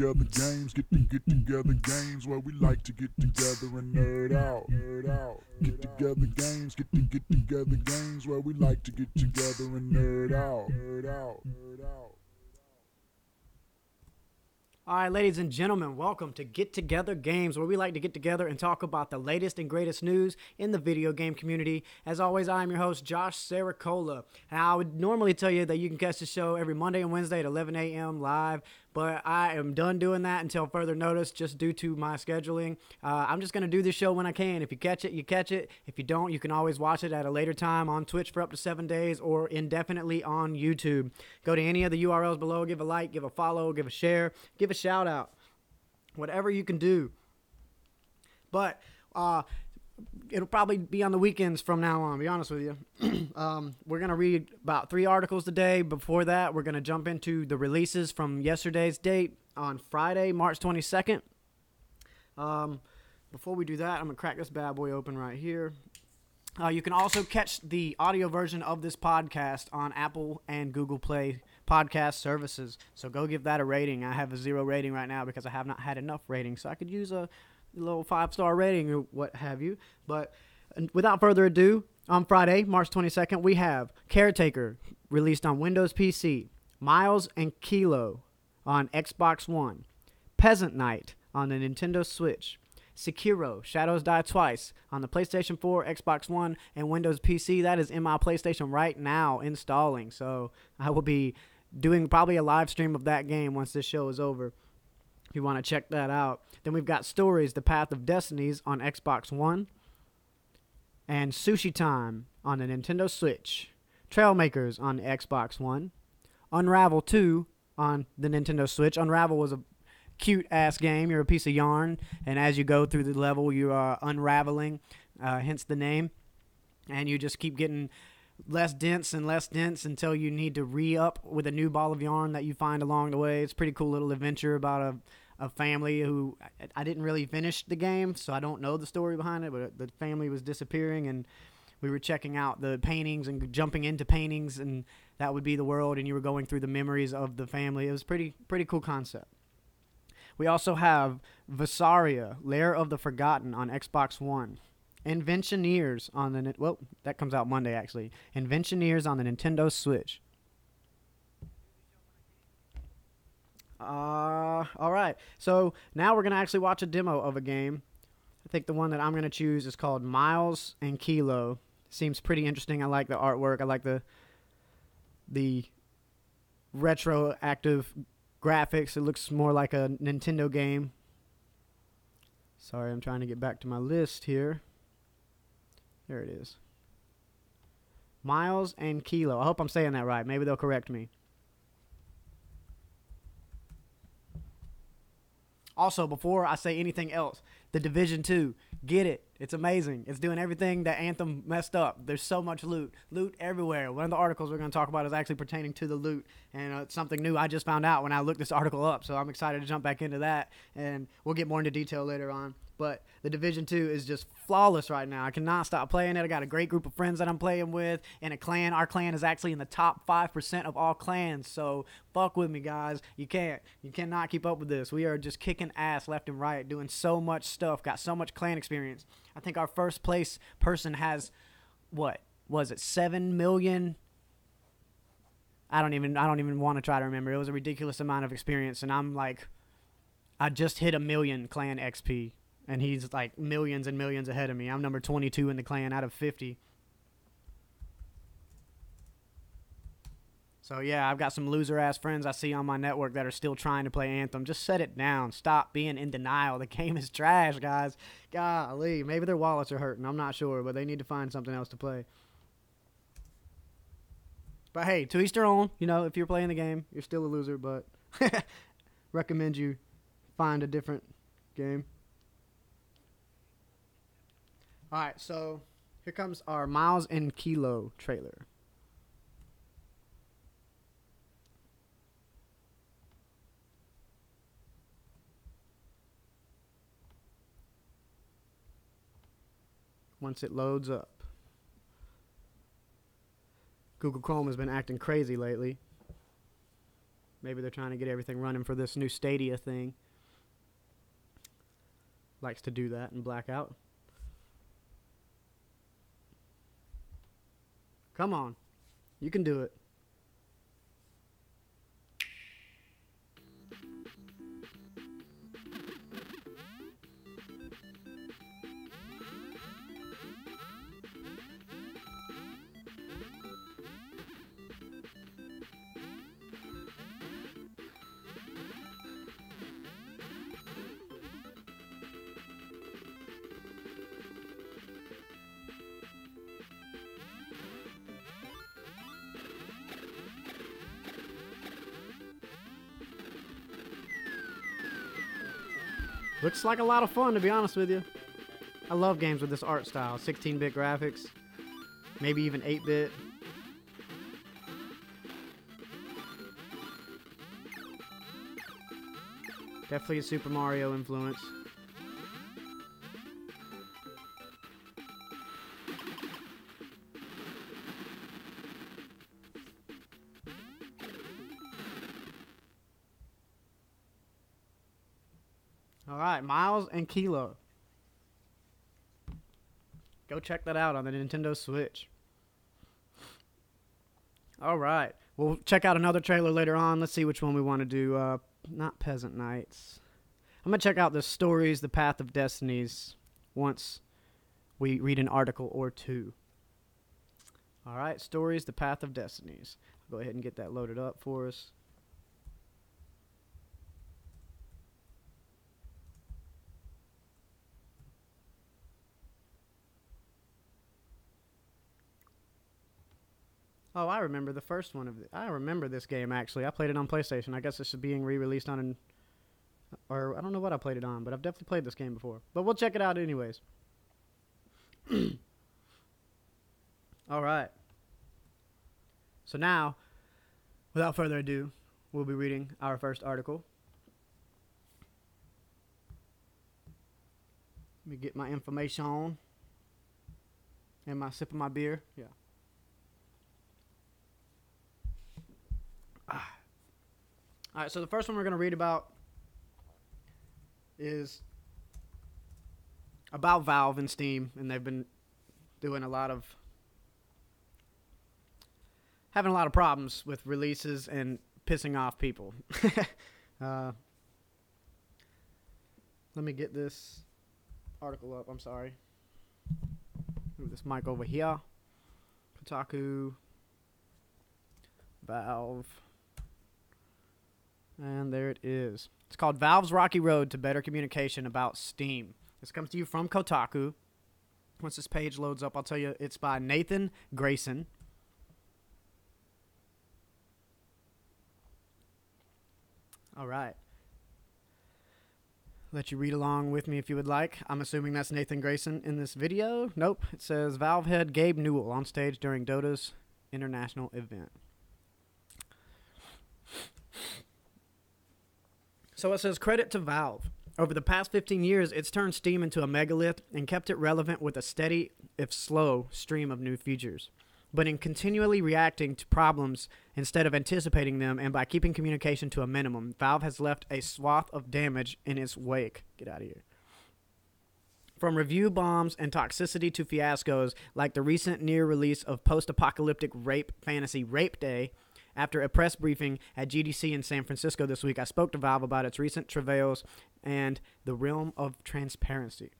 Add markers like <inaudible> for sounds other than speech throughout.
together games, get to get together games where we like to get together and nerd out, nerd out. Get together games, get to get together games where we like to get together and nerd out, nerd out, nerd out. All right, ladies and gentlemen, welcome to Get Together Games, where we like to get together and talk about the latest and greatest news in the video game community. As always, I am your host, Josh Saracola. And I would normally tell you that you can catch the show every Monday and Wednesday at 11 a.m. live but I am done doing that until further notice just due to my scheduling. Uh, I'm just going to do this show when I can. If you catch it, you catch it. If you don't, you can always watch it at a later time on Twitch for up to seven days or indefinitely on YouTube. Go to any of the URLs below, give a like, give a follow, give a share, give a shout out. Whatever you can do. But uh, it'll probably be on the weekends from now on. Be honest with you, <clears throat> um, we're gonna read about three articles today. Before that, we're gonna jump into the releases from yesterday's date on Friday, March twenty second. Um, before we do that, I'm gonna crack this bad boy open right here. Uh, you can also catch the audio version of this podcast on Apple and Google Play podcast services. So go give that a rating. I have a zero rating right now because I have not had enough ratings. So I could use a little five star rating or what have you. But without further ado, on Friday, March 22nd, we have Caretaker released on Windows PC, Miles and Kilo on Xbox One, Peasant Knight on the Nintendo Switch, Sekiro Shadows Die Twice on the PlayStation 4, Xbox One, and Windows PC. That is in my PlayStation right now installing. So I will be doing probably a live stream of that game once this show is over if you want to check that out. Then we've got Stories, The Path of Destinies on Xbox One, and Sushi Time on the Nintendo Switch, Trailmakers on Xbox One, Unravel 2 on the Nintendo Switch. Unravel was a cute ass game. You're a piece of yarn, and as you go through the level, you are unraveling, uh, hence the name, and you just keep getting less dense and less dense until you need to re up with a new ball of yarn that you find along the way. It's pretty cool little adventure about a a family who I, I didn't really finish the game, so I don't know the story behind it. But the family was disappearing, and we were checking out the paintings and jumping into paintings, and that would be the world, and you were going through the memories of the family. It was pretty pretty cool concept. We also have Vesperia, Lair of the Forgotten on Xbox One. Inventioneers on the well, that comes out Monday actually. Inventioneers on the Nintendo Switch. Uh, all right. So now we're gonna actually watch a demo of a game. I think the one that I'm gonna choose is called Miles and Kilo. Seems pretty interesting. I like the artwork. I like the the retroactive graphics. It looks more like a Nintendo game. Sorry, I'm trying to get back to my list here. There it is. Miles and Kilo. I hope I'm saying that right. Maybe they'll correct me. Also, before I say anything else, the Division 2, get it. It's amazing. It's doing everything that Anthem messed up. There's so much loot. Loot everywhere. One of the articles we're going to talk about is actually pertaining to the loot, and uh, it's something new I just found out when I looked this article up. So I'm excited to jump back into that, and we'll get more into detail later on. But the Division 2 is just flawless right now. I cannot stop playing it. I got a great group of friends that I'm playing with and a clan. Our clan is actually in the top 5% of all clans. So fuck with me, guys. You can't. You cannot keep up with this. We are just kicking ass left and right, doing so much stuff, got so much clan experience. I think our first place person has, what? Was it 7 million? I don't even I don't even want to try to remember. It was a ridiculous amount of experience and I'm like I just hit a million clan XP and he's like millions and millions ahead of me. I'm number 22 in the clan out of 50. So yeah, I've got some loser ass friends I see on my network that are still trying to play Anthem. Just set it down. Stop being in denial. The game is trash, guys. Golly, maybe their wallets are hurting. I'm not sure, but they need to find something else to play. But hey, to each their own. You know, if you're playing the game, you're still a loser, but <laughs> recommend you find a different game. All right, so here comes our Miles and Kilo trailer. Once it loads up. Google Chrome has been acting crazy lately. Maybe they're trying to get everything running for this new Stadia thing. Likes to do that in Blackout. Come on. You can do it. Looks like a lot of fun, to be honest with you. I love games with this art style 16 bit graphics, maybe even 8 bit. Definitely a Super Mario influence. And Kilo. Go check that out on the Nintendo Switch. All right. We'll check out another trailer later on. Let's see which one we want to do. Uh, not Peasant Knights. I'm going to check out the stories, The Path of Destinies, once we read an article or two. All right, stories, The Path of Destinies. I'll go ahead and get that loaded up for us. Oh, I remember the first one of the, I remember this game actually. I played it on PlayStation. I guess this is being re-released on an or I don't know what I played it on, but I've definitely played this game before. But we'll check it out anyways. <coughs> All right. So now, without further ado, we'll be reading our first article. Let me get my information on. And my sip of my beer. Yeah. All right, so the first one we're going to read about is about Valve and Steam, and they've been doing a lot of having a lot of problems with releases and pissing off people. <laughs> uh, let me get this article up. I'm sorry. Move this mic over here. Kotaku, Valve, and there it is. It's called Valve's Rocky Road to Better Communication About Steam. This comes to you from Kotaku. Once this page loads up, I'll tell you it's by Nathan Grayson. All right. Let you read along with me if you would like. I'm assuming that's Nathan Grayson in this video. Nope. It says Valve head Gabe Newell on stage during Dota's international event. So it says credit to Valve. Over the past 15 years, it's turned Steam into a megalith and kept it relevant with a steady, if slow, stream of new features. But in continually reacting to problems instead of anticipating them and by keeping communication to a minimum, Valve has left a swath of damage in its wake. Get out of here. From review bombs and toxicity to fiascos like the recent near release of post apocalyptic rape fantasy Rape Day, after a press briefing at GDC in San Francisco this week, I spoke to Valve about its recent travails and the realm of transparency.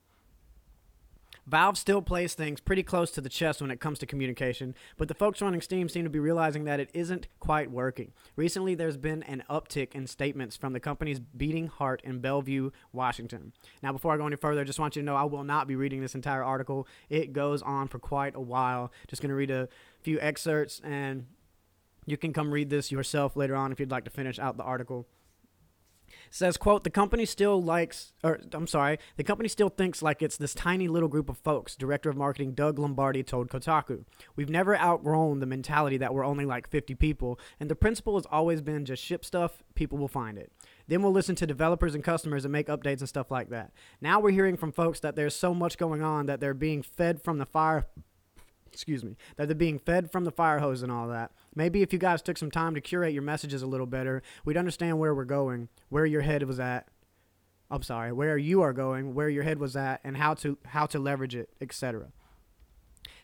Valve still plays things pretty close to the chest when it comes to communication, but the folks running Steam seem to be realizing that it isn't quite working. Recently, there's been an uptick in statements from the company's beating heart in Bellevue, Washington. Now, before I go any further, I just want you to know I will not be reading this entire article. It goes on for quite a while. Just going to read a few excerpts, and you can come read this yourself later on if you'd like to finish out the article. Says quote the company still likes or i'm sorry the company still thinks like it's this tiny little group of folks director of marketing doug lombardi told kotaku. We've never outgrown the mentality that we're only like 50 people and the principle has always been just ship stuff people will find it. Then we'll listen to developers and customers and make updates and stuff like that. Now we're hearing from folks that there's so much going on that they're being fed from the fire excuse me, that they're being fed from the fire hose and all that. Maybe if you guys took some time to curate your messages a little better, we'd understand where we're going, where your head was at. I'm sorry, where you are going, where your head was at, and how to how to leverage it, etc.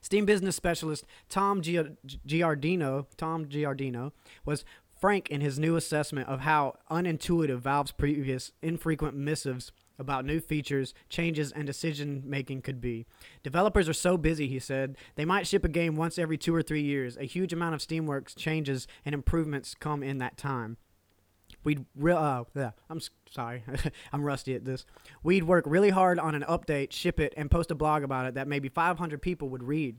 Steam business specialist Tom Giardino, Tom Giardino was frank in his new assessment of how unintuitive Valve's previous infrequent missives about new features, changes, and decision making could be. Developers are so busy, he said, they might ship a game once every two or three years. A huge amount of Steamworks changes and improvements come in that time. We'd re- uh, yeah, I'm sorry, <laughs> I'm rusty at this. We'd work really hard on an update, ship it, and post a blog about it that maybe 500 people would read.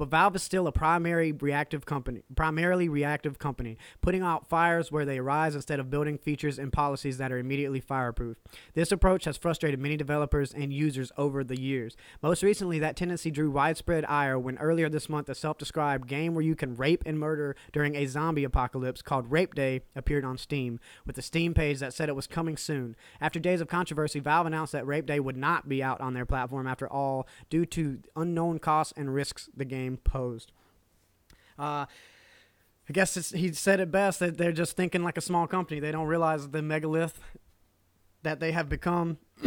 But Valve is still a primary reactive company, primarily reactive company, putting out fires where they arise instead of building features and policies that are immediately fireproof. This approach has frustrated many developers and users over the years. Most recently, that tendency drew widespread ire when earlier this month a self-described game where you can rape and murder during a zombie apocalypse called Rape Day appeared on Steam, with a Steam page that said it was coming soon. After days of controversy, Valve announced that Rape Day would not be out on their platform after all, due to unknown costs and risks the game posed. Uh, I guess he said it best that they're just thinking like a small company. They don't realize the megalith that they have become. <clears throat>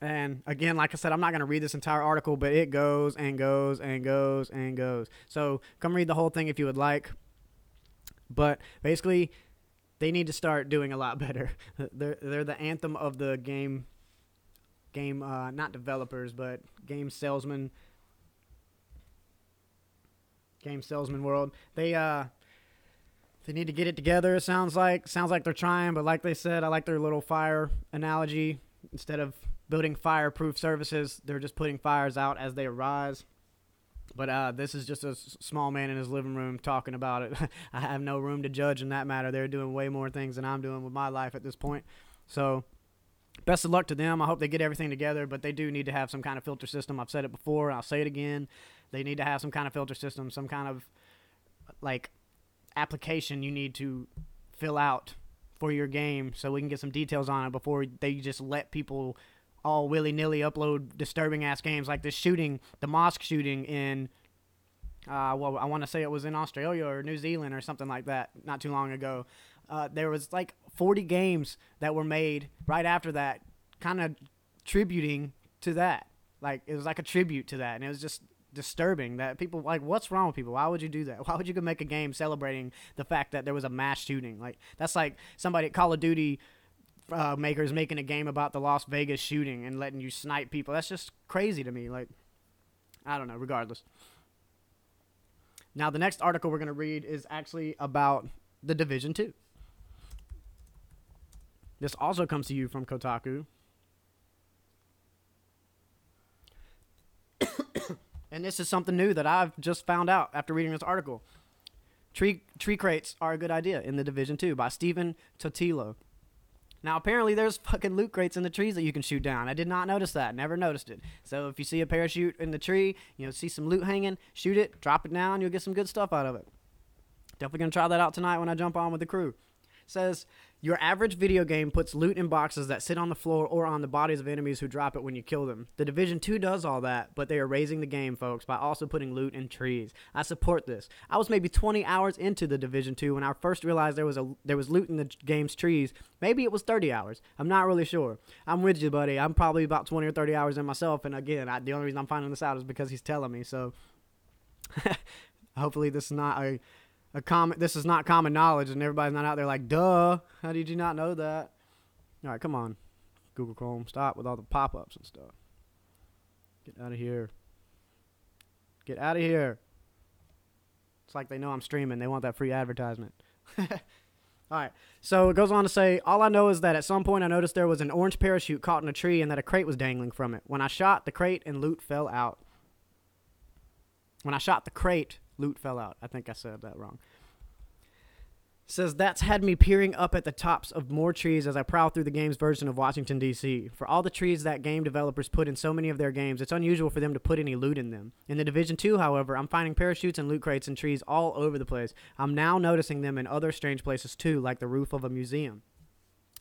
and again, like I said, I'm not going to read this entire article, but it goes and goes and goes and goes. So come read the whole thing if you would like. But basically, they need to start doing a lot <laughs> better. They're they're the anthem of the game game uh, not developers, but game salesmen game salesman world. They uh they need to get it together. It sounds like sounds like they're trying, but like they said, I like their little fire analogy. Instead of building fireproof services, they're just putting fires out as they arise. But uh, this is just a small man in his living room talking about it. <laughs> I have no room to judge in that matter. They're doing way more things than I'm doing with my life at this point. So, best of luck to them. I hope they get everything together, but they do need to have some kind of filter system. I've said it before, I'll say it again. They need to have some kind of filter system, some kind of like application you need to fill out for your game so we can get some details on it before they just let people all willy nilly upload disturbing ass games like this shooting, the mosque shooting in, uh, well, I want to say it was in Australia or New Zealand or something like that not too long ago. Uh, there was like 40 games that were made right after that, kind of tributing to that. Like it was like a tribute to that, and it was just disturbing that people like what's wrong with people? Why would you do that? <laughs> Why would you go make a game celebrating the fact that there was a mass shooting? Like that's like somebody at call of duty uh, makers making a game about the las vegas shooting and letting you snipe people. That's just crazy to me like i don't know regardless. Now the next article we're going to read is actually about the division 2 this also comes to you from kotaku <coughs> and this is something new that I've just found out after reading this article. Tree tree crates are a good idea in the Division Two by Stephen Totilo. Now apparently there's fucking loot crates in the trees that you can shoot down. I did not notice that. Never noticed it. So if you see a parachute in the tree, you know, see some loot hanging, shoot it, drop it down, you'll get some good stuff out of it. Definitely gonna try that out tonight when I jump on with the crew. says your average video game puts loot in boxes that sit on the floor or on the bodies of enemies who drop it when you kill them. The Division 2 does all that, but they are raising the game, folks, by also putting loot in trees. I support this. I was maybe 20 hours into the Division 2 when I first realized there was a there was loot in the game's trees. Maybe it was 30 hours. I'm not really sure. I'm with you, buddy. I'm probably about 20 or 30 hours in myself, and again, I, the only reason I'm finding this out is because he's telling me. So <laughs> hopefully this is not a a common. This is not common knowledge, and everybody's not out there like, "Duh, how did you not know that?" All right, come on, Google Chrome, stop with all the pop-ups and stuff. Get out of here. Get out of here. It's like they know I'm streaming. They want that free advertisement. <laughs> all right. So it goes on to say, all I know is that at some point I noticed there was an orange parachute caught in a tree and that a crate was dangling from it. When I shot, the crate and loot fell out. When I shot the crate, loot fell out. I think I said that wrong. Says that's had me peering up at the tops of more trees as I prowl through the game's version of Washington D.C. For all the trees that game developers put in so many of their games, it's unusual for them to put any loot in them. In the Division 2, however, I'm finding parachutes and loot crates in trees all over the place. I'm now noticing them in other strange places too, like the roof of a museum.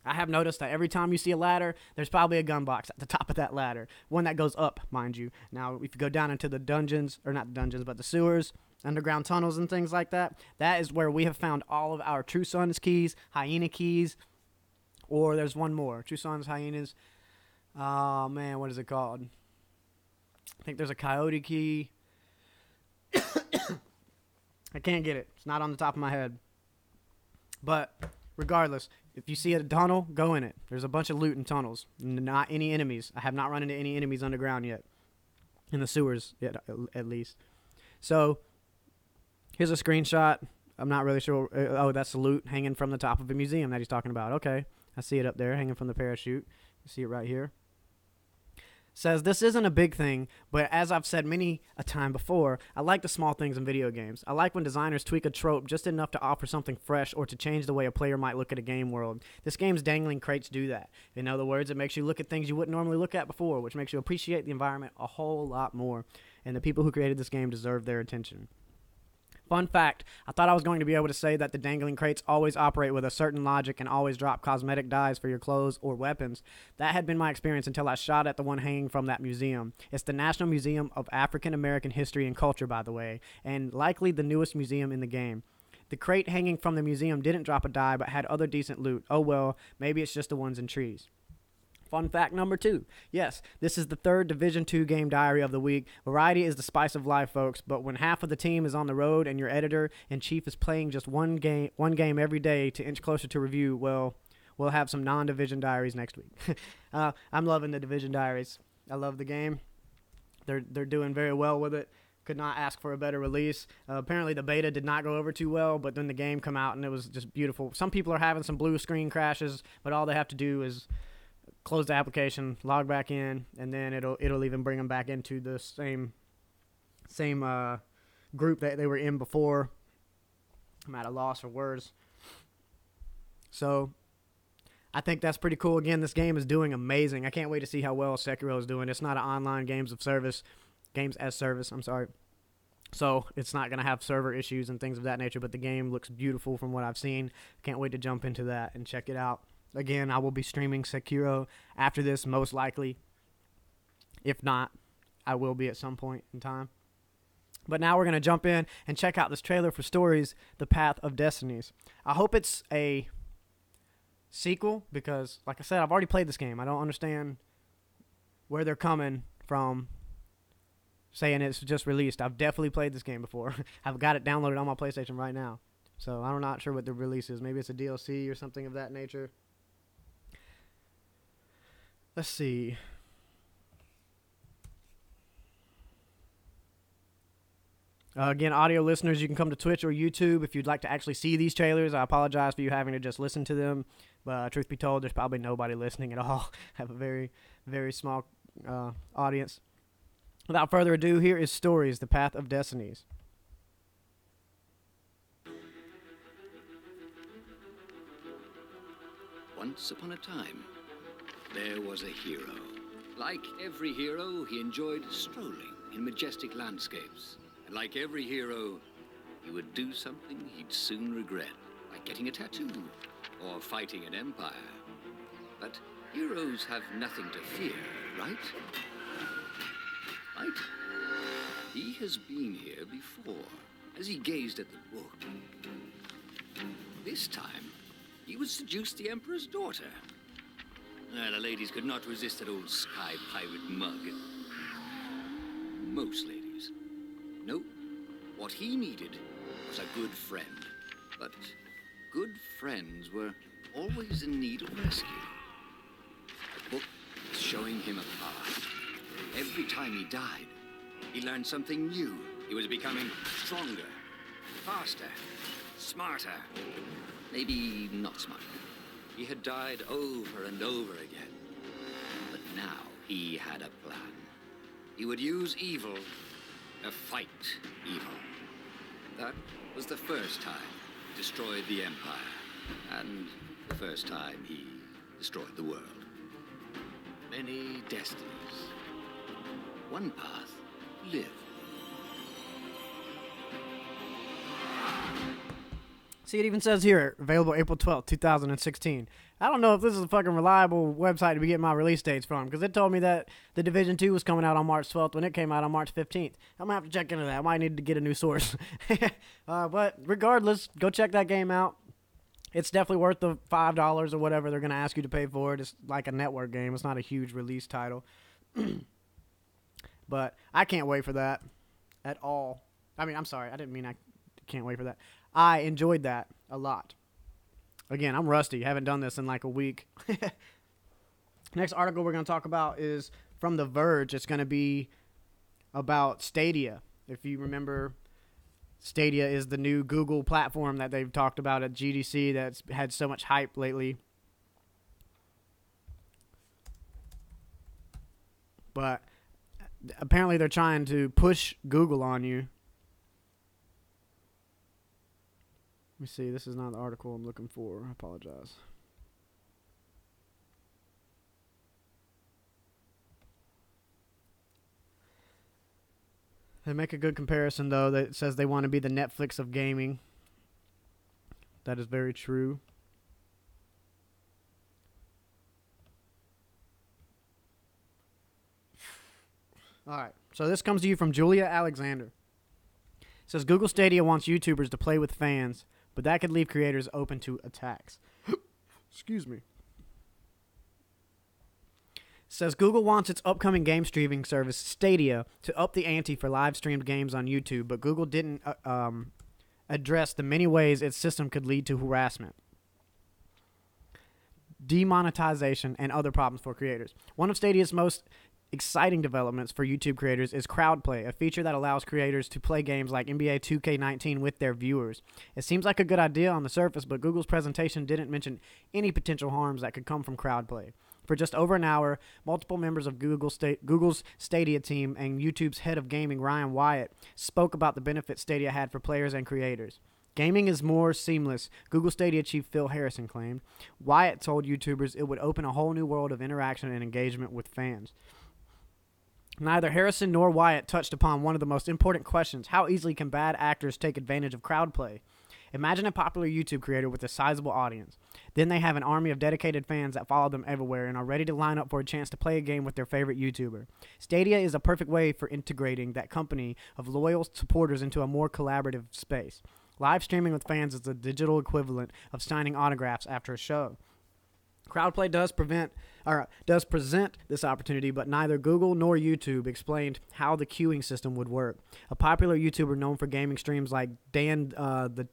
I have noticed that every time you see a ladder, there's probably a gun box at the top of that ladder. One that goes up, mind you. Now, if you go down into the dungeons, or not the dungeons, but the sewers, underground tunnels, and things like that, that is where we have found all of our True Sons keys, Hyena keys, or there's one more True Sons, Hyenas. Oh, man, what is it called? I think there's a Coyote key. <coughs> I can't get it. It's not on the top of my head. But regardless, if you see a tunnel, go in it. There's a bunch of loot in tunnels. Not any enemies. I have not run into any enemies underground yet. In the sewers, yet at least. So, here's a screenshot. I'm not really sure. Uh, oh, that's the loot hanging from the top of a museum that he's talking about. Okay, I see it up there, hanging from the parachute. You see it right here says this isn't a big thing, but as I've said many a time before, I like the small things in video games. I like when designers tweak a trope just enough to offer something fresh or to change the way a player might look at a game world. This game's dangling crates do that. In other words, it makes you look at things you wouldn't normally look at before, which makes you appreciate the environment a whole lot more. And the people who created this game deserve their attention. Fun fact I thought I was going to be able to say that the dangling crates always operate with a certain logic and always drop cosmetic dyes for your clothes or weapons. That had been my experience until I shot at the one hanging from that museum. It's the National Museum of African American History and Culture, by the way, and likely the newest museum in the game. The crate hanging from the museum didn't drop a dye but had other decent loot. Oh well, maybe it's just the ones in trees. Fun fact number two. Yes, this is the third Division Two game diary of the week. Variety is the spice of life, folks. But when half of the team is on the road and your editor in chief is playing just one game, one game every day to inch closer to review, well, we'll have some non-division diaries next week. <laughs> uh, I'm loving the division diaries. I love the game. They're they're doing very well with it. Could not ask for a better release. Uh, apparently, the beta did not go over too well, but then the game come out and it was just beautiful. Some people are having some blue screen crashes, but all they have to do is close the application, log back in, and then it'll it'll even bring them back into the same same uh, group that they were in before. I'm at a loss for words. So I think that's pretty cool. Again, this game is doing amazing. I can't wait to see how well Sekiro is doing. It's not an online games of service, games as service. I'm sorry. So it's not going to have server issues and things of that nature, but the game looks beautiful from what I've seen. Can't wait to jump into that and check it out. Again, I will be streaming Sekiro after this, most likely. If not, I will be at some point in time. But now we're going to jump in and check out this trailer for Stories The Path of Destinies. I hope it's a sequel because, like I said, I've already played this game. I don't understand where they're coming from saying it's just released. I've definitely played this game before. <laughs> I've got it downloaded on my PlayStation right now. So I'm not sure what the release is. Maybe it's a DLC or something of that nature. Let's see. Uh, again, audio listeners, you can come to Twitch or YouTube if you'd like to actually see these trailers. I apologize for you having to just listen to them. But uh, truth be told, there's probably nobody <laughs> listening at all. <laughs> I have a very, very small uh, audience. Without further ado, here is Stories The Path of Destinies. Once upon a time, there was a hero. Like every hero, he enjoyed strolling in majestic landscapes. And like every hero, he would do something he'd soon regret, like getting a tattoo or fighting an empire. But heroes have nothing to fear, right? Right? He has been here before, as he gazed at the book. This time, he would seduce the Emperor's daughter. Uh, the ladies could not resist that old sky pirate mug. Most ladies. No, what he needed was a good friend. But good friends were always in need of rescue. The book was showing him a path. Every time he died, he learned something new. He was becoming stronger, faster, smarter. Maybe not smarter. He had died over and over again. But now he had a plan. He would use evil to fight evil. That was the first time he destroyed the Empire. And the first time he destroyed the world. Many destinies. One path lived. See, it even says here, available April 12th, 2016. I don't know if this is a fucking reliable website to be getting my release dates from because it told me that the Division Two was coming out on March 12th when it came out on March 15th. I'm gonna have to check into that. I might need to get a new source. <laughs> uh, but regardless, go check that game out. It's definitely worth the five dollars or whatever they're gonna ask you to pay for it. It's like a network game. It's not a huge release title. <clears throat> but I can't wait for that at all. I mean, I'm sorry. I didn't mean I can't wait for that. I enjoyed that a lot. Again, I'm rusty. Haven't done this in like a week. <laughs> Next article we're going to talk about is from The Verge. It's going to be about Stadia. If you remember, Stadia is the new Google platform that they've talked about at GDC that's had so much hype lately. But apparently they're trying to push Google on you Let me see. This is not the article I'm looking for. I apologize. They make a good comparison, though, that says they want to be the Netflix of gaming. That is very true. All right. So this comes to you from Julia Alexander. It says Google Stadia wants YouTubers to play with fans but that could leave creators open to attacks. <gasps> Excuse me. Says Google wants its upcoming game streaming service Stadia to up the ante for live streamed games on YouTube, but Google didn't uh, um, address the many ways its system could lead to harassment, demonetization, and other problems for creators. One of Stadia's most exciting developments for YouTube creators is crowdplay, a feature that allows creators to play games like NBA 2K19 with their viewers. It seems like a good idea on the surface, but Google's presentation didn't mention any potential harms that could come from crowdplay. For just over an hour, multiple members of Google Sta- Google's Stadia team and YouTube's head of gaming, Ryan Wyatt, spoke about the benefits Stadia had for players and creators. Gaming is more seamless, Google Stadia chief Phil Harrison claimed. Wyatt told YouTubers it would open a whole new world of interaction and engagement with fans. Neither Harrison nor Wyatt touched upon one of the most important questions how easily can bad actors take advantage of crowd play? Imagine a popular YouTube creator with a sizable audience. Then they have an army of dedicated fans that follow them everywhere and are ready to line up for a chance to play a game with their favorite YouTuber. Stadia is a perfect way for integrating that company of loyal supporters into a more collaborative space. Live streaming with fans is the digital equivalent of signing autographs after a show. Crowdplay does prevent or does present this opportunity, but neither Google nor YouTube explained how the queuing system would work. A popular YouTuber known for gaming streams like Dan uh, the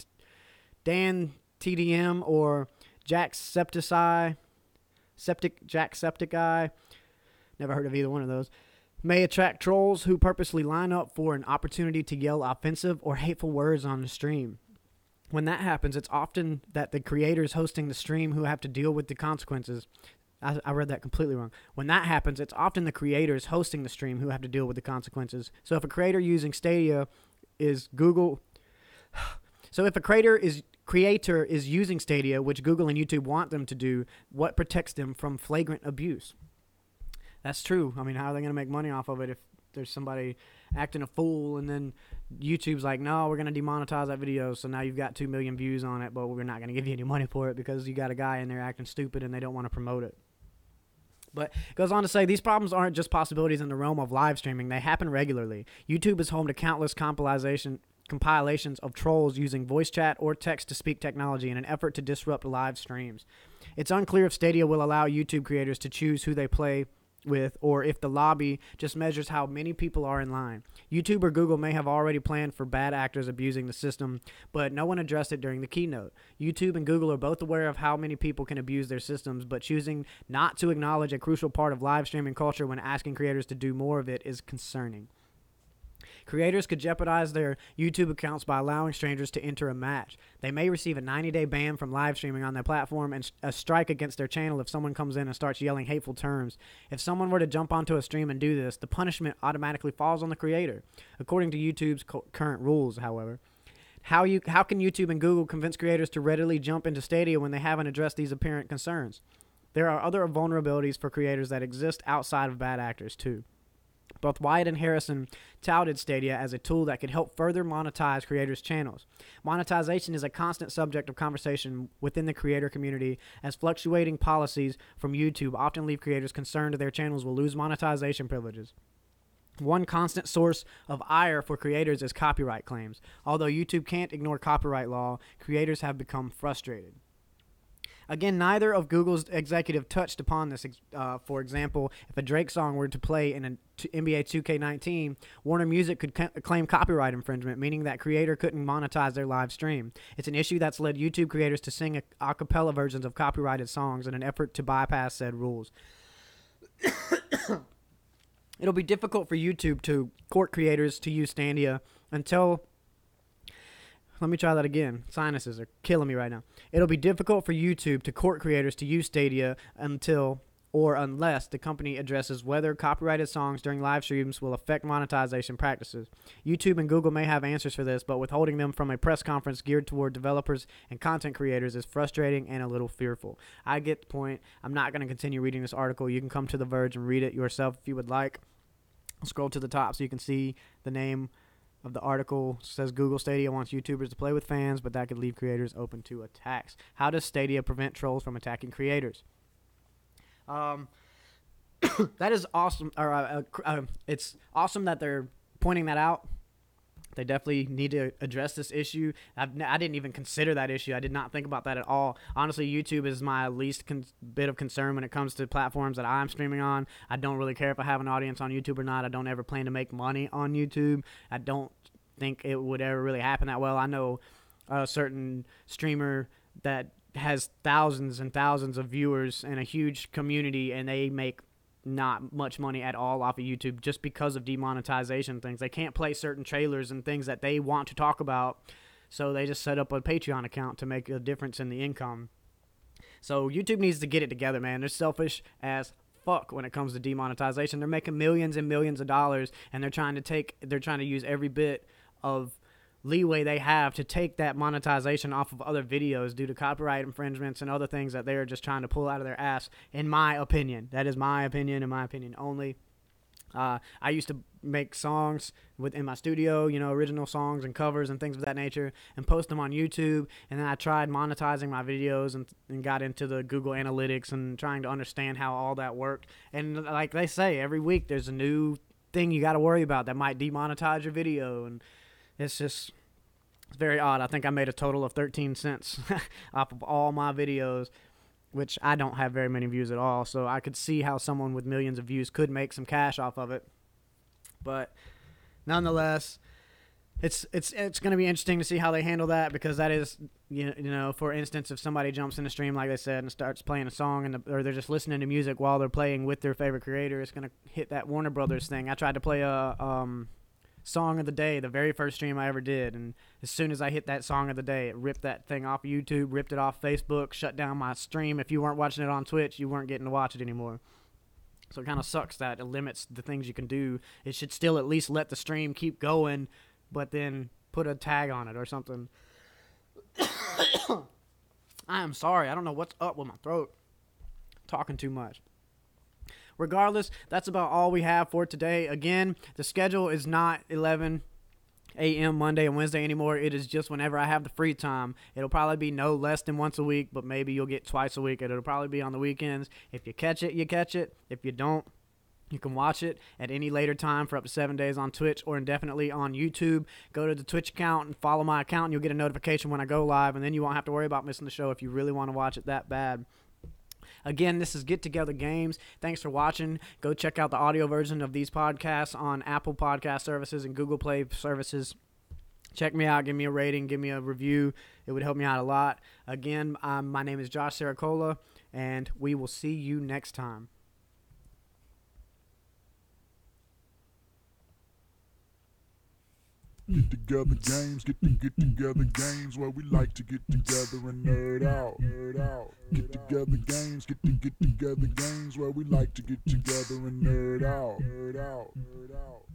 Dan TDM or Jacksepticeye, Septic Jacksepticeye, never heard of either one of those, may attract trolls who purposely line up for an opportunity to yell offensive or hateful words on the stream when that happens, it's often that the creators hosting the stream who have to deal with the consequences. I, I, read that completely wrong. When that happens, it's often the creators hosting the stream who have to deal with the consequences. So if a creator using Stadia is Google, <sighs> so if a creator is creator is using Stadia, which Google and YouTube want them to do, what protects them from flagrant abuse? That's true. I mean, how are they going to make money off of it if there's somebody acting a fool and then YouTube's like, no, we're to demonetize that video. So now you've got 2 million views on it, but we're not to give you any money for it because you got a guy in there acting stupid and they don't want to promote it. But goes on to say these problems aren't just possibilities in the realm of live streaming, they happen regularly. YouTube is home to countless compilation compilations of trolls using voice chat or text to speak technology in an effort to disrupt live streams. It's unclear if Stadia will allow YouTube creators to choose who they play with or if the lobby just measures how many people are in line. YouTube or Google may have already planned for bad actors abusing the system, but no one addressed it during the keynote. YouTube and Google are both aware of how many people can abuse their systems, but choosing not to acknowledge a crucial part of live streaming culture when asking creators to do more of it is concerning. Creators could jeopardize their YouTube accounts by allowing strangers to enter a match. They may receive a 90 day ban from live streaming on their platform and a strike against their channel if someone comes in and starts yelling hateful terms. If someone were to jump onto a stream and do this, the punishment automatically falls on the creator. According to YouTube's co- current rules, however, how you how can YouTube and Google convince creators to readily jump into Stadia when they haven't addressed these apparent concerns? There are other vulnerabilities for creators that exist outside of bad actors too. Both Wyatt and Harrison touted Stadia as a tool that could help further monetize creators' channels. Monetization is a constant subject of conversation within the creator community, as fluctuating policies from YouTube often leave creators concerned their channels will lose monetization privileges. One constant source of ire for creators is copyright claims. Although YouTube can't ignore copyright law, creators have become frustrated. Again, neither of Google's executive touched upon this. Uh, for example, if a Drake song were to play in an NBA 2K19, Warner Music could claim copyright infringement, meaning that creator couldn't monetize their live stream. It's an issue that's led YouTube creators to sing a, a cappella versions of copyrighted songs in an effort to bypass said rules. <coughs> It'll be difficult for YouTube to court creators to use Stadia until. Let me try that again. Sinuses are killing me right now. It'll be difficult for YouTube to court creators to use Stadia until or unless the company addresses whether copyrighted songs during live streams will affect monetization practices. YouTube and Google may have answers for this, but withholding them from a press conference geared toward developers and content creators is frustrating and a little fearful. I get the point. I'm not going to continue reading this article. You can come to The Verge and read it yourself if you would like. Scroll to the top so you can see the name of the article says Google Stadia wants YouTubers to play with fans, but that could leave creators open to attacks. How does Stadia prevent trolls from attacking creators? Um, <coughs> that is awesome. Or uh, uh, uh, it's awesome that they're pointing that out. They definitely need to address this issue. I've, I did not even consider that issue. I did not think about that at all. Honestly, YouTube is my least con- bit of concern when it comes to platforms that I'm streaming on. I don't really care if I have an audience on YouTube or not. I don't ever plan to make money on YouTube. I don't think it would ever really happen that well. I know a certain streamer that has thousands and thousands of viewers and a huge community, and they make not much money at all off of YouTube just because of demonetization things. They can't play certain trailers and things that they want to talk about, so they just set up a Patreon account to make a difference in the income. So YouTube needs to get it together, man. They're selfish as fuck when it comes to demonetization. They're making millions and millions of dollars and they're trying to take they're trying to use every bit of leeway they have to take that monetization off of other videos due to copyright infringements and other things that they're just trying to pull out of their ass in my opinion that is my opinion in my opinion only uh, I used to make songs within my studio, you know, original songs and covers and things of that nature, and post them on YouTube. And then I tried monetizing my videos and, and got into the Google Analytics and trying to understand how all that worked. And like they say, every week there's a new thing you got to worry about that might demonetize your video. And it's just it's very odd. I think I made a total of 13 cents <laughs> off of all my videos, which I don't have very many views at all. So I could see how someone with millions of views could make some cash off of it. But nonetheless, it's it's it's going to be interesting to see how they handle that because that is you know, you know for instance if somebody jumps in the stream like they said and starts playing a song and the, or they're just listening to music while they're playing with their favorite creator it's going to hit that Warner Brothers thing. I tried to play a um song of the day, the very first stream I ever did. And as soon as I hit that song of the day, it ripped that thing off YouTube, ripped it off Facebook, shut down my stream. If you weren't watching it on Twitch, you weren't getting to watch it anymore. So it kind of sucks that it limits the things you can do. It should still at least let the stream keep going, but then put a tag on it or something. <coughs> I am sorry. I don't know what's up with my throat. talking too much. Regardless, that's about all we have for today. Again, the schedule is not 11 a.m. Monday and Wednesday anymore. It is just whenever I have the free time. It'll probably be no less than once a week, but maybe you'll get twice a week. It'll probably be on the weekends. If you catch it, you catch it. If you don't, you can watch it at any later time for up to seven days on Twitch or indefinitely on YouTube. Go to the Twitch account and follow my account, and you'll get a notification when I go live, and then you won't have to worry about missing the show if you really want to watch it that bad. Again, this is Get Together Games. Thanks for watching. Go check out the audio version of these podcasts on Apple Podcast services and Google Play services. Check me out. Give me a rating. Give me a review. It would help me out a lot. Again, um, my name is Josh Saracola, and we will see you next time. Get together games, get to get together games where we like to get together and nerd out. Nerd out. Get together games, get to get together games where we like to get together and nerd out. Nerd out. Nerd out.